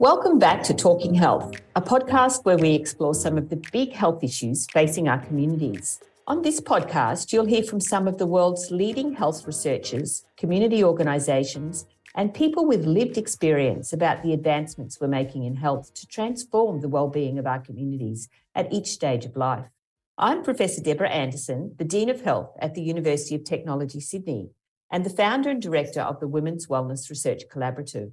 Welcome back to Talking Health, a podcast where we explore some of the big health issues facing our communities. On this podcast, you'll hear from some of the world's leading health researchers, community organisations, and people with lived experience about the advancements we're making in health to transform the well-being of our communities at each stage of life. I'm Professor Debra Anderson, the Dean of Health at the University of Technology, Sydney, and the founder and director of the Women's Wellness Research Collaborative.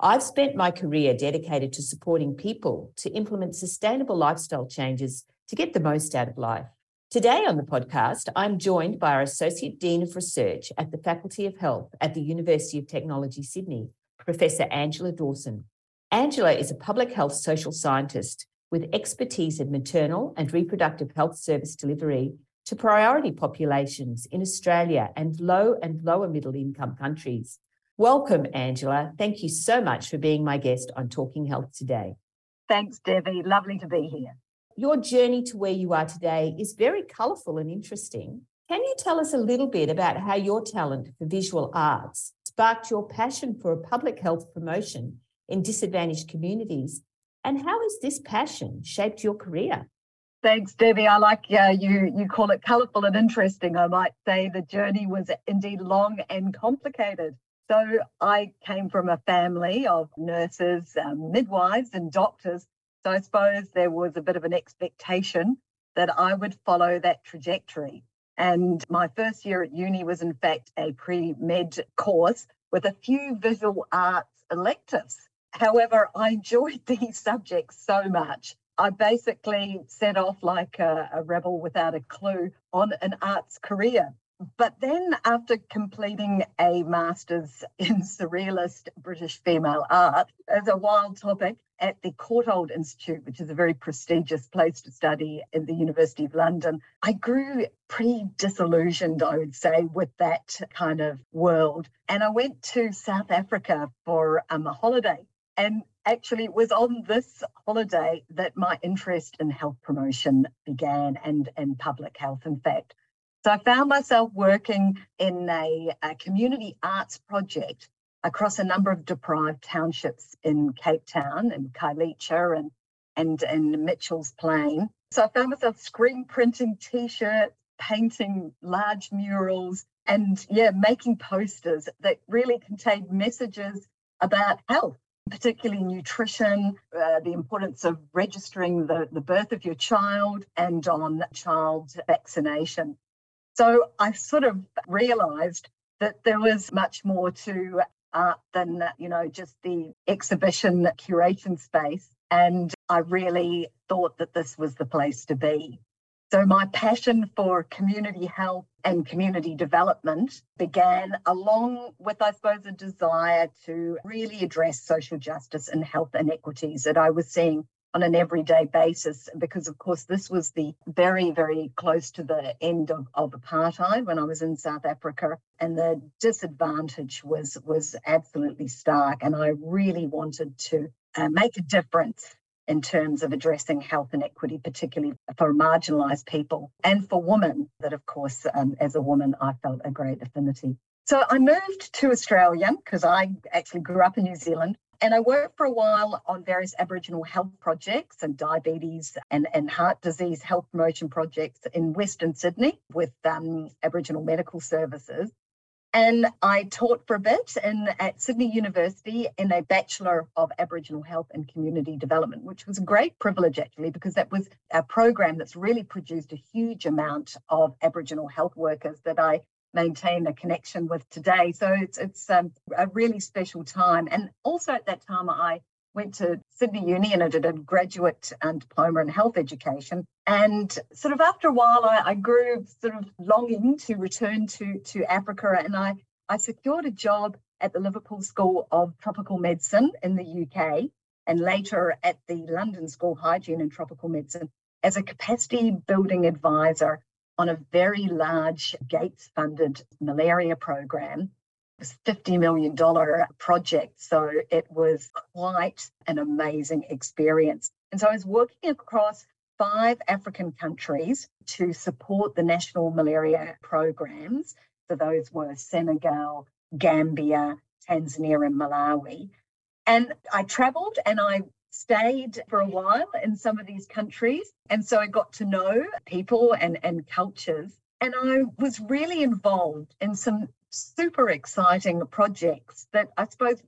I've spent my career dedicated to supporting people to implement sustainable lifestyle changes to get the most out of life. Today on the podcast, I'm joined by our Associate Dean of Research at the Faculty of Health at the University of Technology, Sydney, Professor Angela Dawson. Angela is a public health social scientist with expertise in maternal and reproductive health service delivery to priority populations in Australia and low and lower middle income countries. Welcome, Angela. Thank you so much for being my guest on Talking Health today. Thanks, Debbie. Lovely to be here. Your journey to where you are today is very colourful and interesting. Can you tell us a little bit about how your talent for visual arts sparked your passion for a public health promotion in disadvantaged communities? And how has this passion shaped your career? Thanks, Debbie. I like uh, you. You call it colourful and interesting. I might say the journey was indeed long and complicated. So I came from a family of nurses, um, midwives, and doctors. So I suppose there was a bit of an expectation that I would follow that trajectory. And my first year at uni was, in fact, a pre med course with a few visual arts electives. However, I enjoyed these subjects so much. I basically set off like a, a rebel without a clue on an arts career. But then, after completing a master's in surrealist British female art as a wild topic at the Courtauld Institute, which is a very prestigious place to study in the University of London, I grew pretty disillusioned, I would say, with that kind of world. And I went to South Africa for um, a holiday. And actually, it was on this holiday that my interest in health promotion began and, and public health, in fact. So I found myself working in a, a, community arts project across a number of deprived townships in Cape Town and Khayelitsha and, and, and Mitchell's Plain. So I found myself screen printing t-shirts, painting large murals, and yeah, making posters that really contained messages about health particularly nutrition, uh, the importance of registering the, the birth of your child, and on child vaccination. So I sort of realized that there was much more to art than, you know, just the exhibition curation space. And I really thought that this was the place to be. So my passion for community health and community development began along with, I suppose, a desire to really address social justice and health inequities that I was seeing on an everyday basis. Because of course this was the very very close to the end of, of apartheid when i was in south africa and the disadvantage was was absolutely stark. And i really wanted to uh, make a difference in terms of addressing health inequity, particularly for marginalised people and for women, that of course, um, as a woman, I felt a great affinity. So I moved to Australia because I actually grew up in New Zealand and I worked for a while on various Aboriginal health projects and diabetes and, and heart disease health promotion projects in Western Sydney with um, Aboriginal medical services. And I taught for a bit in, at Sydney University in a Bachelor of Aboriginal Health and Community Development, which was a great privilege actually, because that was a program that's really produced a huge amount of Aboriginal health workers that I maintain a connection with today. So it's it's um, a really special time. And also at that time, I went to Sydney Uni and I did a graduate and diploma in health education. And sort of after a while, I, I grew sort of longing to return to to Africa, and I I secured a job at the Liverpool School of Tropical Medicine in the UK, and later at the London School of Hygiene and Tropical Medicine as a capacity building advisor on a very large Gates funded malaria program. It was a $50 million project. So it was quite an amazing experience. And so I was working across five African countries to support the national malaria programs. So those were Senegal, Gambia, Tanzania, and Malawi. And I traveled and I stayed for a while in some of these countries. And so I got to know people and, and cultures. And I was really involved in some super exciting projects that I suppose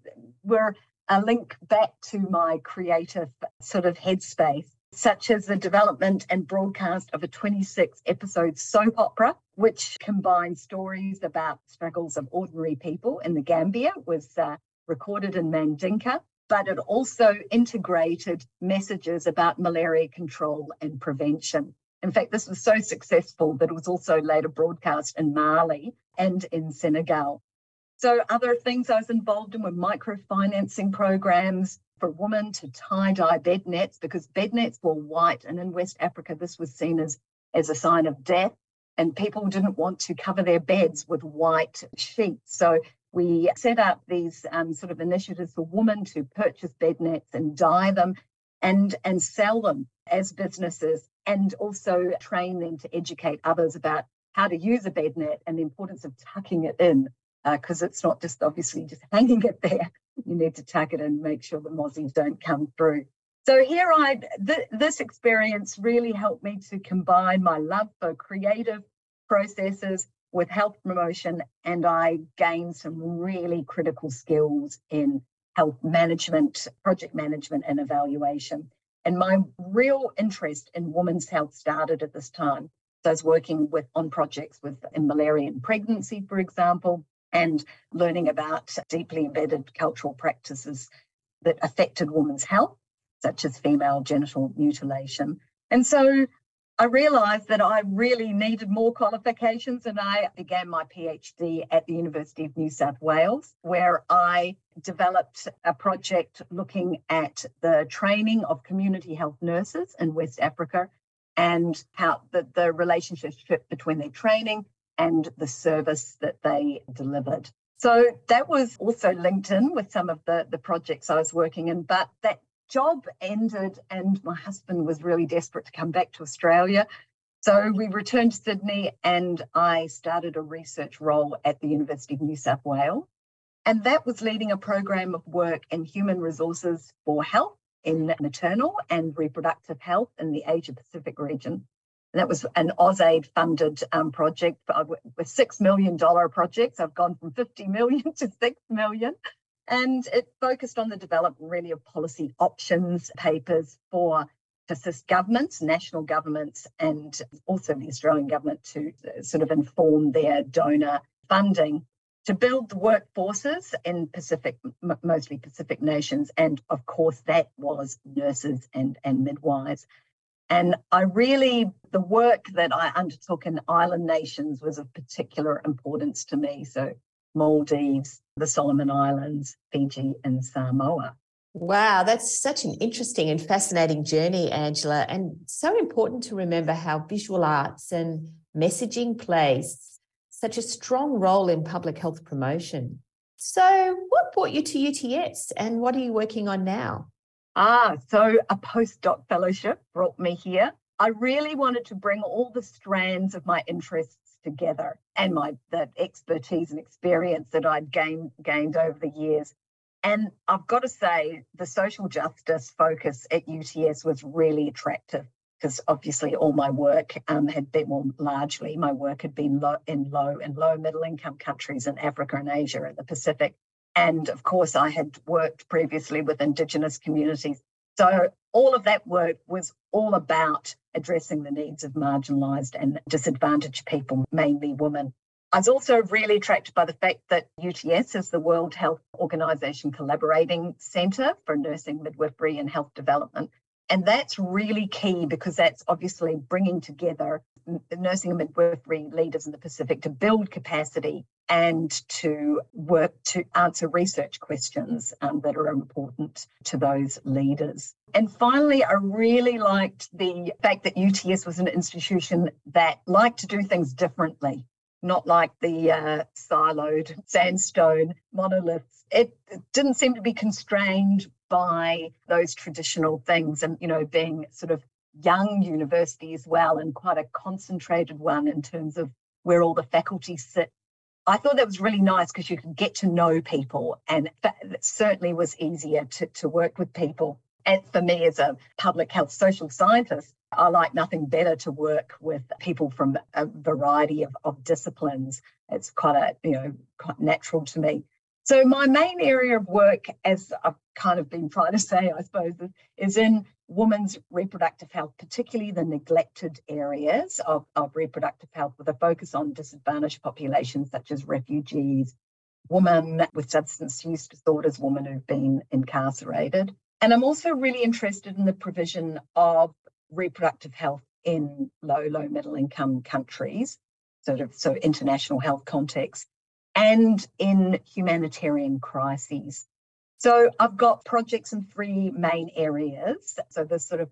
were a link back to my creative sort of headspace, such as the development and broadcast of a 26 episode soap opera, which combines stories about struggles of ordinary people in the Gambia, was uh, recorded in Mandinka, but it also integrated messages about malaria control and prevention. In fact, this was so successful that it was also later broadcast in Mali and in Senegal. So, other things I was involved in were microfinancing programs for women to tie dye bed nets because bed nets were white. And in West Africa, this was seen as, as a sign of death. And people didn't want to cover their beds with white sheets. So, we set up these um, sort of initiatives for women to purchase bed nets and dye them and, and sell them as businesses and also train them to educate others about how to use a bed net and the importance of tucking it in because uh, it's not just obviously just hanging it there. You need to tuck it and make sure the mozzies don't come through. So here I, th- this experience really helped me to combine my love for creative processes with health promotion, and I gained some really critical skills in health management, project management, and evaluation. And my real interest in women's health started at this time. So I was working with on projects with in malaria and pregnancy, for example, and learning about deeply embedded cultural practices that affected women's health, such as female genital mutilation. And so I realised that I really needed more qualifications and I began my PhD at the University of New South Wales, where I developed a project looking at the training of community health nurses in West Africa and how the, the relationship between their training and the service that they delivered. So that was also linked in with some of the, the projects I was working in, but that job ended and my husband was really desperate to come back to Australia. So we returned to Sydney and I started a research role at the University of New South Wales. And that was leading a program of work in human resources for health in maternal and reproductive health in the Asia Pacific region. And that was an AusAid funded um, project with $6 million projects. I've gone from 50 million to 6 million. And it focused on the development really of policy options papers for to assist governments, national governments, and also the Australian government to uh, sort of inform their donor funding to build the workforces in Pacific, mostly Pacific nations. And of course, that was nurses and, and midwives. And I really, the work that I undertook in island nations was of particular importance to me. So Maldives, the Solomon Islands, Fiji, and Samoa. Wow, that's such an interesting and fascinating journey, Angela, and so important to remember how visual arts and messaging plays such a strong role in public health promotion. So, what brought you to UTS and what are you working on now? Ah, so a postdoc fellowship brought me here. I really wanted to bring all the strands of my interests together and my the expertise and experience that I'd gained gained over the years. And I've got to say, the social justice focus at UTS was really attractive because obviously all my work um, had been, well, largely my work had been low, in low and low middle income countries in Africa and Asia and the Pacific. And of course, I had worked previously with Indigenous communities. So all of that work was all about addressing the needs of marginalised and disadvantaged people, mainly women. I was also really attracted by the fact that UTS is the World Health Organization collaborating centre for nursing, midwifery, and health development. And that's really key because that's obviously bringing together nursing and midwifery leaders in the Pacific to build capacity and to work to answer research questions um, that are important to those leaders. And finally, I really liked the fact that UTS was an institution that liked to do things differently, not like the uh, siloed sandstone monoliths. It, it didn't seem to be constrained by those traditional things and, you know, being sort of young university as well and quite a concentrated one in terms of where all the faculty sit I thought that was really nice because you could get to know people, and that certainly was easier to, to work with people. And for me, as a public health social scientist, I like nothing better to work with people from a variety of, of disciplines. It's quite a, you know, quite natural to me. So my main area of work, as I've kind of been trying to say, I suppose, is in women's reproductive health, particularly the neglected areas of, of reproductive health with a focus on disadvantaged populations such as refugees, women with substance use disorders, women who've been incarcerated. And I'm also really interested in the provision of reproductive health in low, low middle income countries, sort of so international health context, and in humanitarian crises. So I've got projects in three main areas. So there's sort of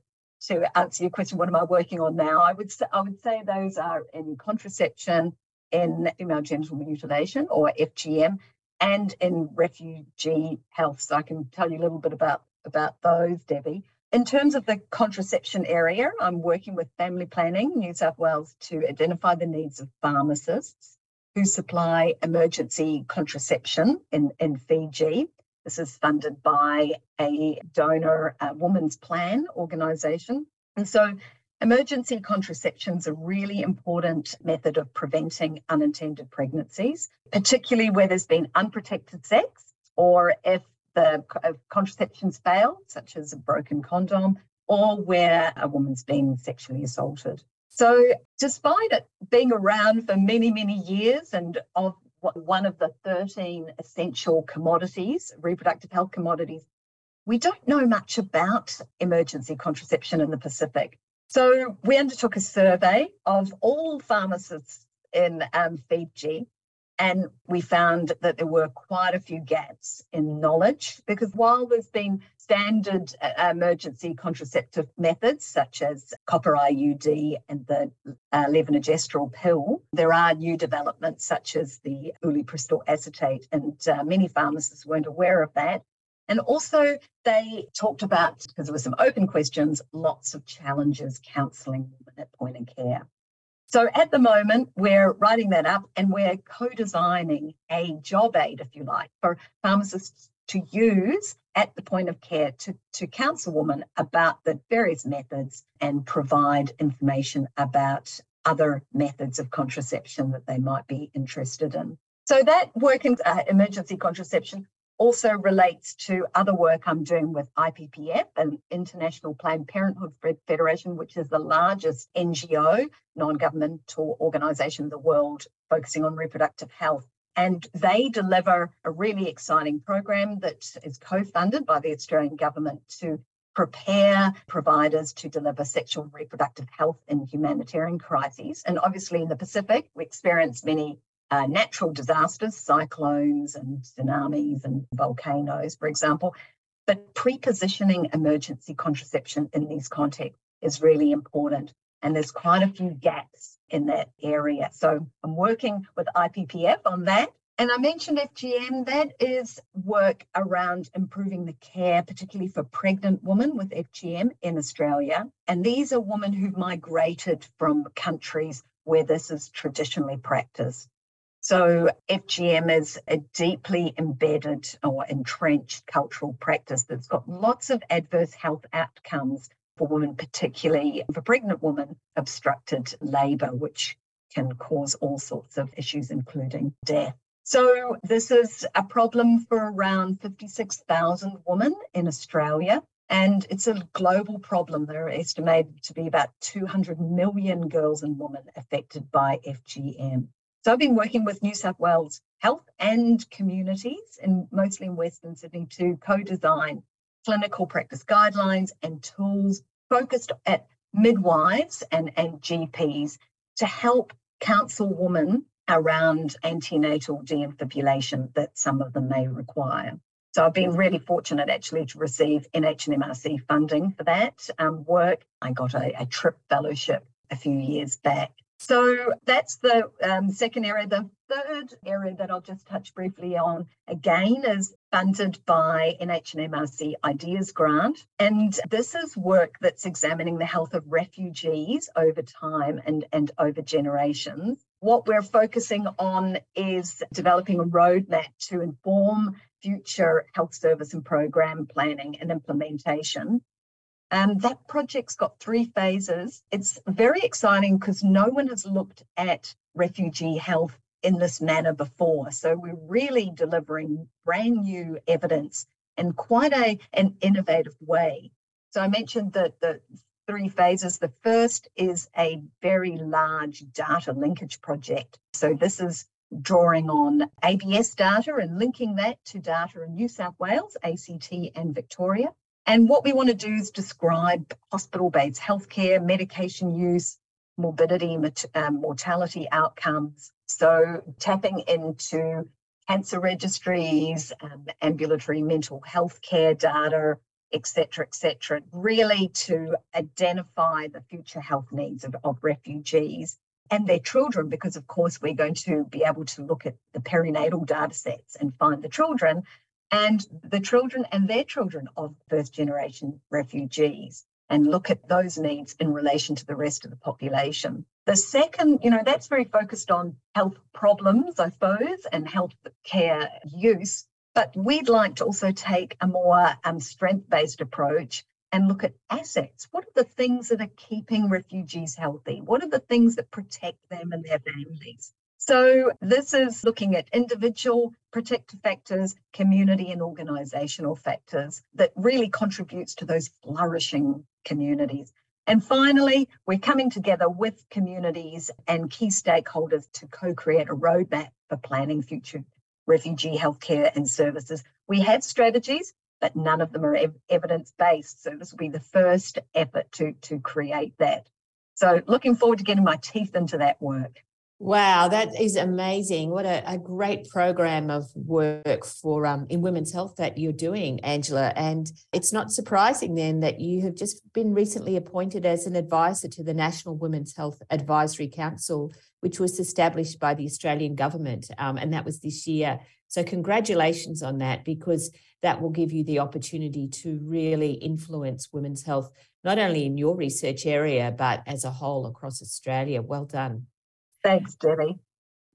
to answer your question, what am I working on now? I would I would say those are in contraception, in female genital mutilation or FGM, and in refugee health. So I can tell you a little bit about about those, Debbie. In terms of the contraception area, I'm working with Family Planning New South Wales to identify the needs of pharmacists who supply emergency contraception in, in Fiji. This is funded by a donor a Women's Plan organisation. And so emergency contraception is a really important method of preventing unintended pregnancies, particularly where there's been unprotected sex or if the contraceptions fail, such as a broken condom, or where a woman's been sexually assaulted. So, despite it being around for many, many years and of one of the 13 essential commodities, reproductive health commodities, we don't know much about emergency contraception in the Pacific. So, we undertook a survey of all pharmacists in um, Fiji and we found that there were quite a few gaps in knowledge because while there's been standard uh, emergency contraceptive methods such as copper IUD and the uh, levonorgestrel pill, there are new developments such as the ulipristal acetate, and uh, many pharmacists weren't aware of that. And also, they talked about, because there were some open questions, lots of challenges counselling women at point of care. So at the moment, we're writing that up and we're co designing a job aid, if you like, for pharmacists to use at the point of care to, to counsel women about the various methods and provide information about other methods of contraception that they might be interested in. So that work in uh, emergency contraception also relates to other work I'm doing with IPPF, an International Planned Parenthood Federation, which is the largest NGO, non governmental organisation in the world focusing on reproductive health. And they deliver a really exciting program that is co funded by the Australian government to prepare providers to deliver sexual reproductive health in humanitarian crises. And obviously, in the Pacific, we experience many uh, natural disasters, cyclones and tsunamis and volcanoes, for example. But pre-positioning emergency contraception in these contexts is really important. And there's quite a few gaps in that area. So I'm working with IPPF on that. And I mentioned FGM, that is work around improving the care, particularly for pregnant women with FGM in Australia. And these are women who've migrated from countries where this is traditionally practiced. So, FGM is a deeply embedded or entrenched cultural practice that's got lots of adverse health outcomes for women, particularly for pregnant women, obstructed labour, which can cause all sorts of issues, including death. So, this is a problem for around 56,000 women in Australia. And it's a global problem. There are estimated to be about 200 million girls and women affected by FGM. So I've been working with New South Wales Health and communities, and mostly in Western Sydney, to co-design clinical practice guidelines and tools focused at midwives and, and GPs to help counsel women around antenatal deinfibulation that some of them may require. So I've been really fortunate actually to receive NHMRC funding for that um, work. I got a, a TRIP fellowship a few years back so that's the um, second area. The third area that I'll just touch briefly on again is funded by NHMRC Ideas Grant. And this is work that's examining the health of refugees over time and, and over generations what we're focusing on is developing a roadmap to inform future health service and program planning and implementation. And that project's got three phases. It's very exciting because no one has looked at refugee health in this manner before. So we're really delivering brand new evidence in quite a, an innovative way. So I mentioned that the three phases. The first is a very large data linkage project. So this is drawing on ABS data and linking that to data in New South Wales, ACT, and Victoria. And what we want to do is describe hospital based healthcare, medication use, morbidity, um, mortality outcomes. So tapping into cancer registries, um, ambulatory mental health care data, etc., etc., really to identify the future health needs of, of refugees and their children, because of course we're going to be able to look at the perinatal data sets and find the children and the children and their children of first generation refugees and look at those needs in relation to the rest of the population. The second, you know, that's very focused on health problems, I suppose, and health care use. But we'd like to also take a more um, strength based approach and look at assets. What are the things that are keeping refugees healthy? What are the things that protect them and their families? So, this is looking at individual protective factors, community and organisational factors that really contributes to those flourishing communities. And finally, we're coming together with communities and key stakeholders to co create a roadmap for planning future refugee healthcare and services. We have strategies, but none of them are ev- evidence based. So this will be the first effort to, to create that. So looking forward to getting my teeth into that work. Wow, that is amazing. What a, a great program of work for um, in women's health that you're doing, Angela. And it's not surprising then that you have just been recently appointed as an advisor to the National Women's Health Advisory Council, which was established by the Australian government. Um, and that was this year. So, congratulations on that, because that will give you the opportunity to really influence women's health, not only in your research area, but as a whole across Australia. Well done. Thanks, Debbie.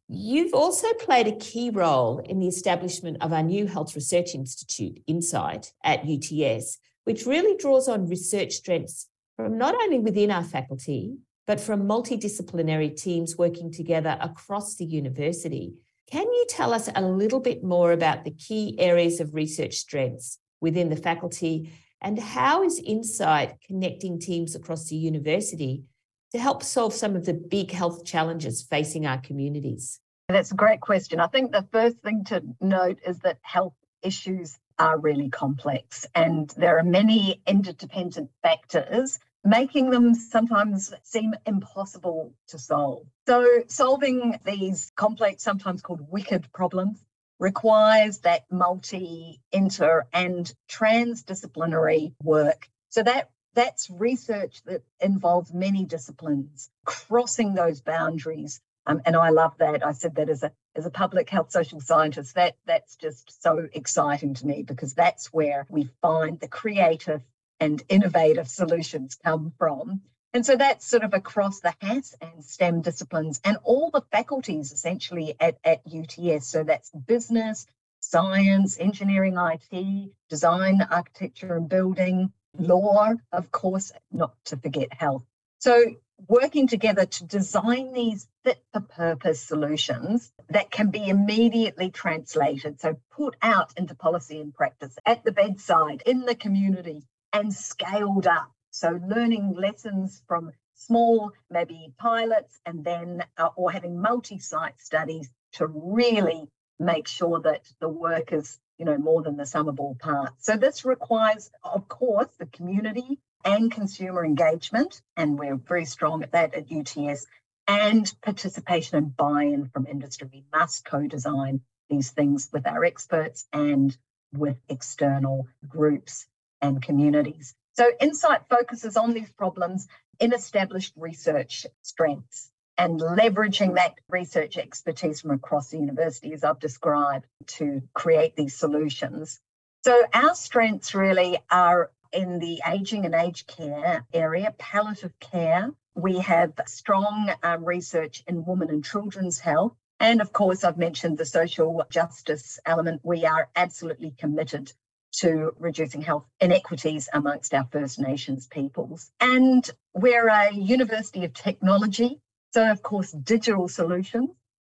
You've also played a key role in the establishment of our new Health Research Institute, INSIGHT, at UTS, which really draws on research strengths from not only within our faculty, but from multidisciplinary teams working together across the university. Can you tell us a little bit more about the key areas of research strengths within the faculty and how is INSIGHT connecting teams across the university to help solve some of the big health challenges facing our communities? That's a great question. I think the first thing to note is that health issues are really complex and there are many interdependent factors making them sometimes seem impossible to solve. So, solving these complex, sometimes called wicked problems, requires that multi, inter, and transdisciplinary work. So, that that's research that involves many disciplines, crossing those boundaries. Um, and I love that. I said that as a as a public health social scientist, that that's just so exciting to me because that's where we find the creative and innovative solutions come from. And so that's sort of across the HASS and STEM disciplines and all the faculties essentially at, at UTS. So that's business, science, engineering, IT, design, architecture and building, law, of course, not to forget health. So, working together to design these fit for purpose solutions that can be immediately translated, so put out into policy and practice at the bedside, in the community, and scaled up. So, learning lessons from small, maybe pilots, and then, uh, or having multi site studies to really make sure that the work is you know, more than the sum of all parts. So this requires, of course, the community and consumer engagement, and we're very strong at that at UTS, and participation and buy-in from industry. We must co-design these things with our experts and with external groups and communities. So INSIGHT focuses on these problems in established research strengths and leveraging that research expertise from across the university, as I've described, to create these solutions. So, our strengths really are in the aging and aged care area, palliative care. We have strong um, research in women and children's health. And of course, I've mentioned the social justice element. We are absolutely committed to reducing health inequities amongst our First Nations peoples. And we're a university of technology. So, of course, digital solutions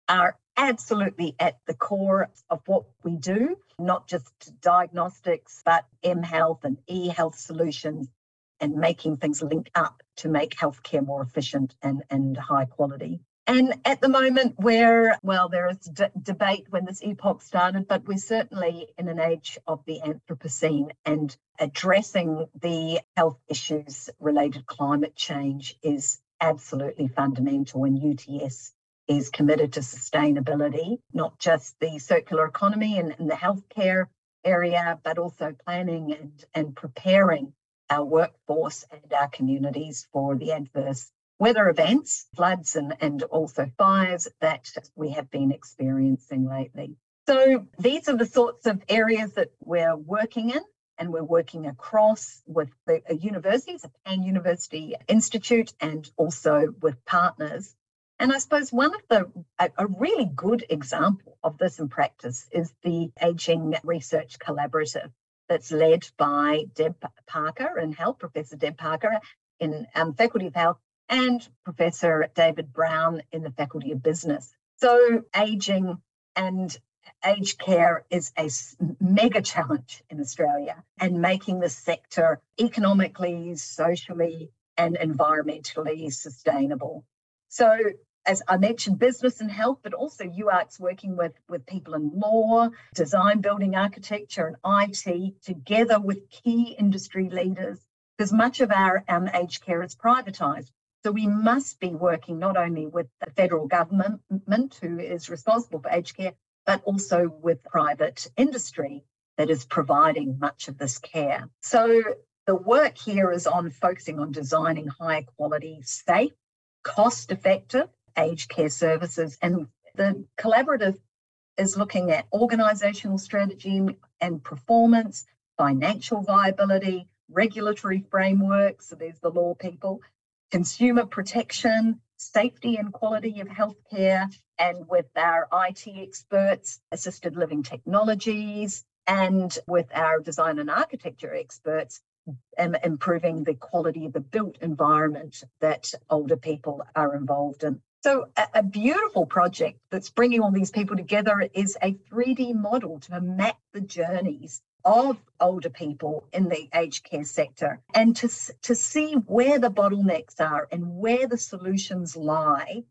are absolutely at the core of what we do, not just diagnostics, but M health and e health solutions and making things link up to make healthcare more efficient and, and high quality. And at the moment, where, well, there is d- debate when this epoch started, but we're certainly in an age of the Anthropocene and addressing the health issues related to climate change is absolutely fundamental. And UTS is committed to sustainability, not just the circular economy and, and the healthcare area, but also planning and, and preparing our workforce and our communities for the adverse weather events, floods, and, and also fires that we have been experiencing lately. So, these are the sorts of areas that we're working in, and we're working across with the universities, a pan university institute, and also with partners and I suppose one of the, a, a, really good example of this in practice is the Aging Research Collaborative that's led by Deb Parker in health, Professor Deb Parker in um, Faculty of Health, and Professor David Brown in the Faculty of Business. So, aging and aged care is a mega challenge in Australia and making the sector economically, socially, and environmentally sustainable. So as I mentioned, business and health, but also UARC's working with, with people in law, design, building, architecture, and IT, together with key industry leaders, because much of our um, aged care is privatised. So we must be working not only with the federal government, who is responsible for aged care, but also with private industry that is providing much of this care. So the work here is on focusing on designing high quality, safe, cost effective, aged care services. And the collaborative is looking at organisational strategy and performance, financial viability, regulatory frameworks, so there's the law people, consumer protection, safety and quality of healthcare, and with our IT experts, assisted living technologies, and with our design and architecture experts, and improving the quality of the built environment that older people are involved in. So, a, a, beautiful project that's bringing all these people together is a 3D model to map the journeys of older people in the aged care sector and to, to see where the bottlenecks are and where the solutions lie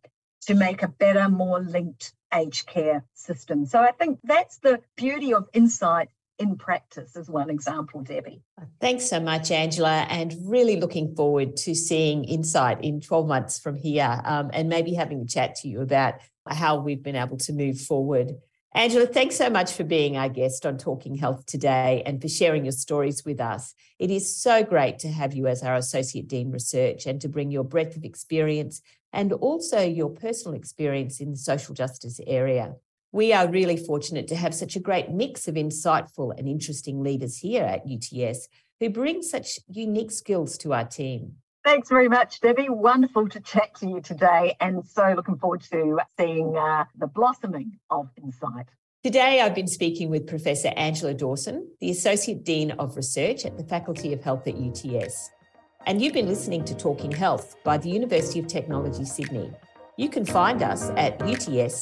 to make a better, more linked aged care system. So, I think that's the beauty of insight in practice as one example, Debbie. Thanks so much, Angela, and really looking forward to seeing Insight in 12 months from here um, and maybe having a chat to you about how we've been able to move forward. Angela, thanks so much for being our guest on Talking Health today and for sharing your stories with us. It is so great to have you as our Associate Dean Research and to bring your breadth of experience and also your personal experience in the social justice area. We are really fortunate to have such a great mix of insightful and interesting leaders here at UTS who bring such unique skills to our team. Thanks very much, Debbie. Wonderful to chat to you today, and so looking forward to seeing uh, the blossoming of Insight. Today, I've been speaking with Professor Angela Dawson, the Associate Dean of Research at the Faculty of Health at UTS. And you've been listening to Talking Health by the University of Technology, Sydney. You can find us at uts.edu.au.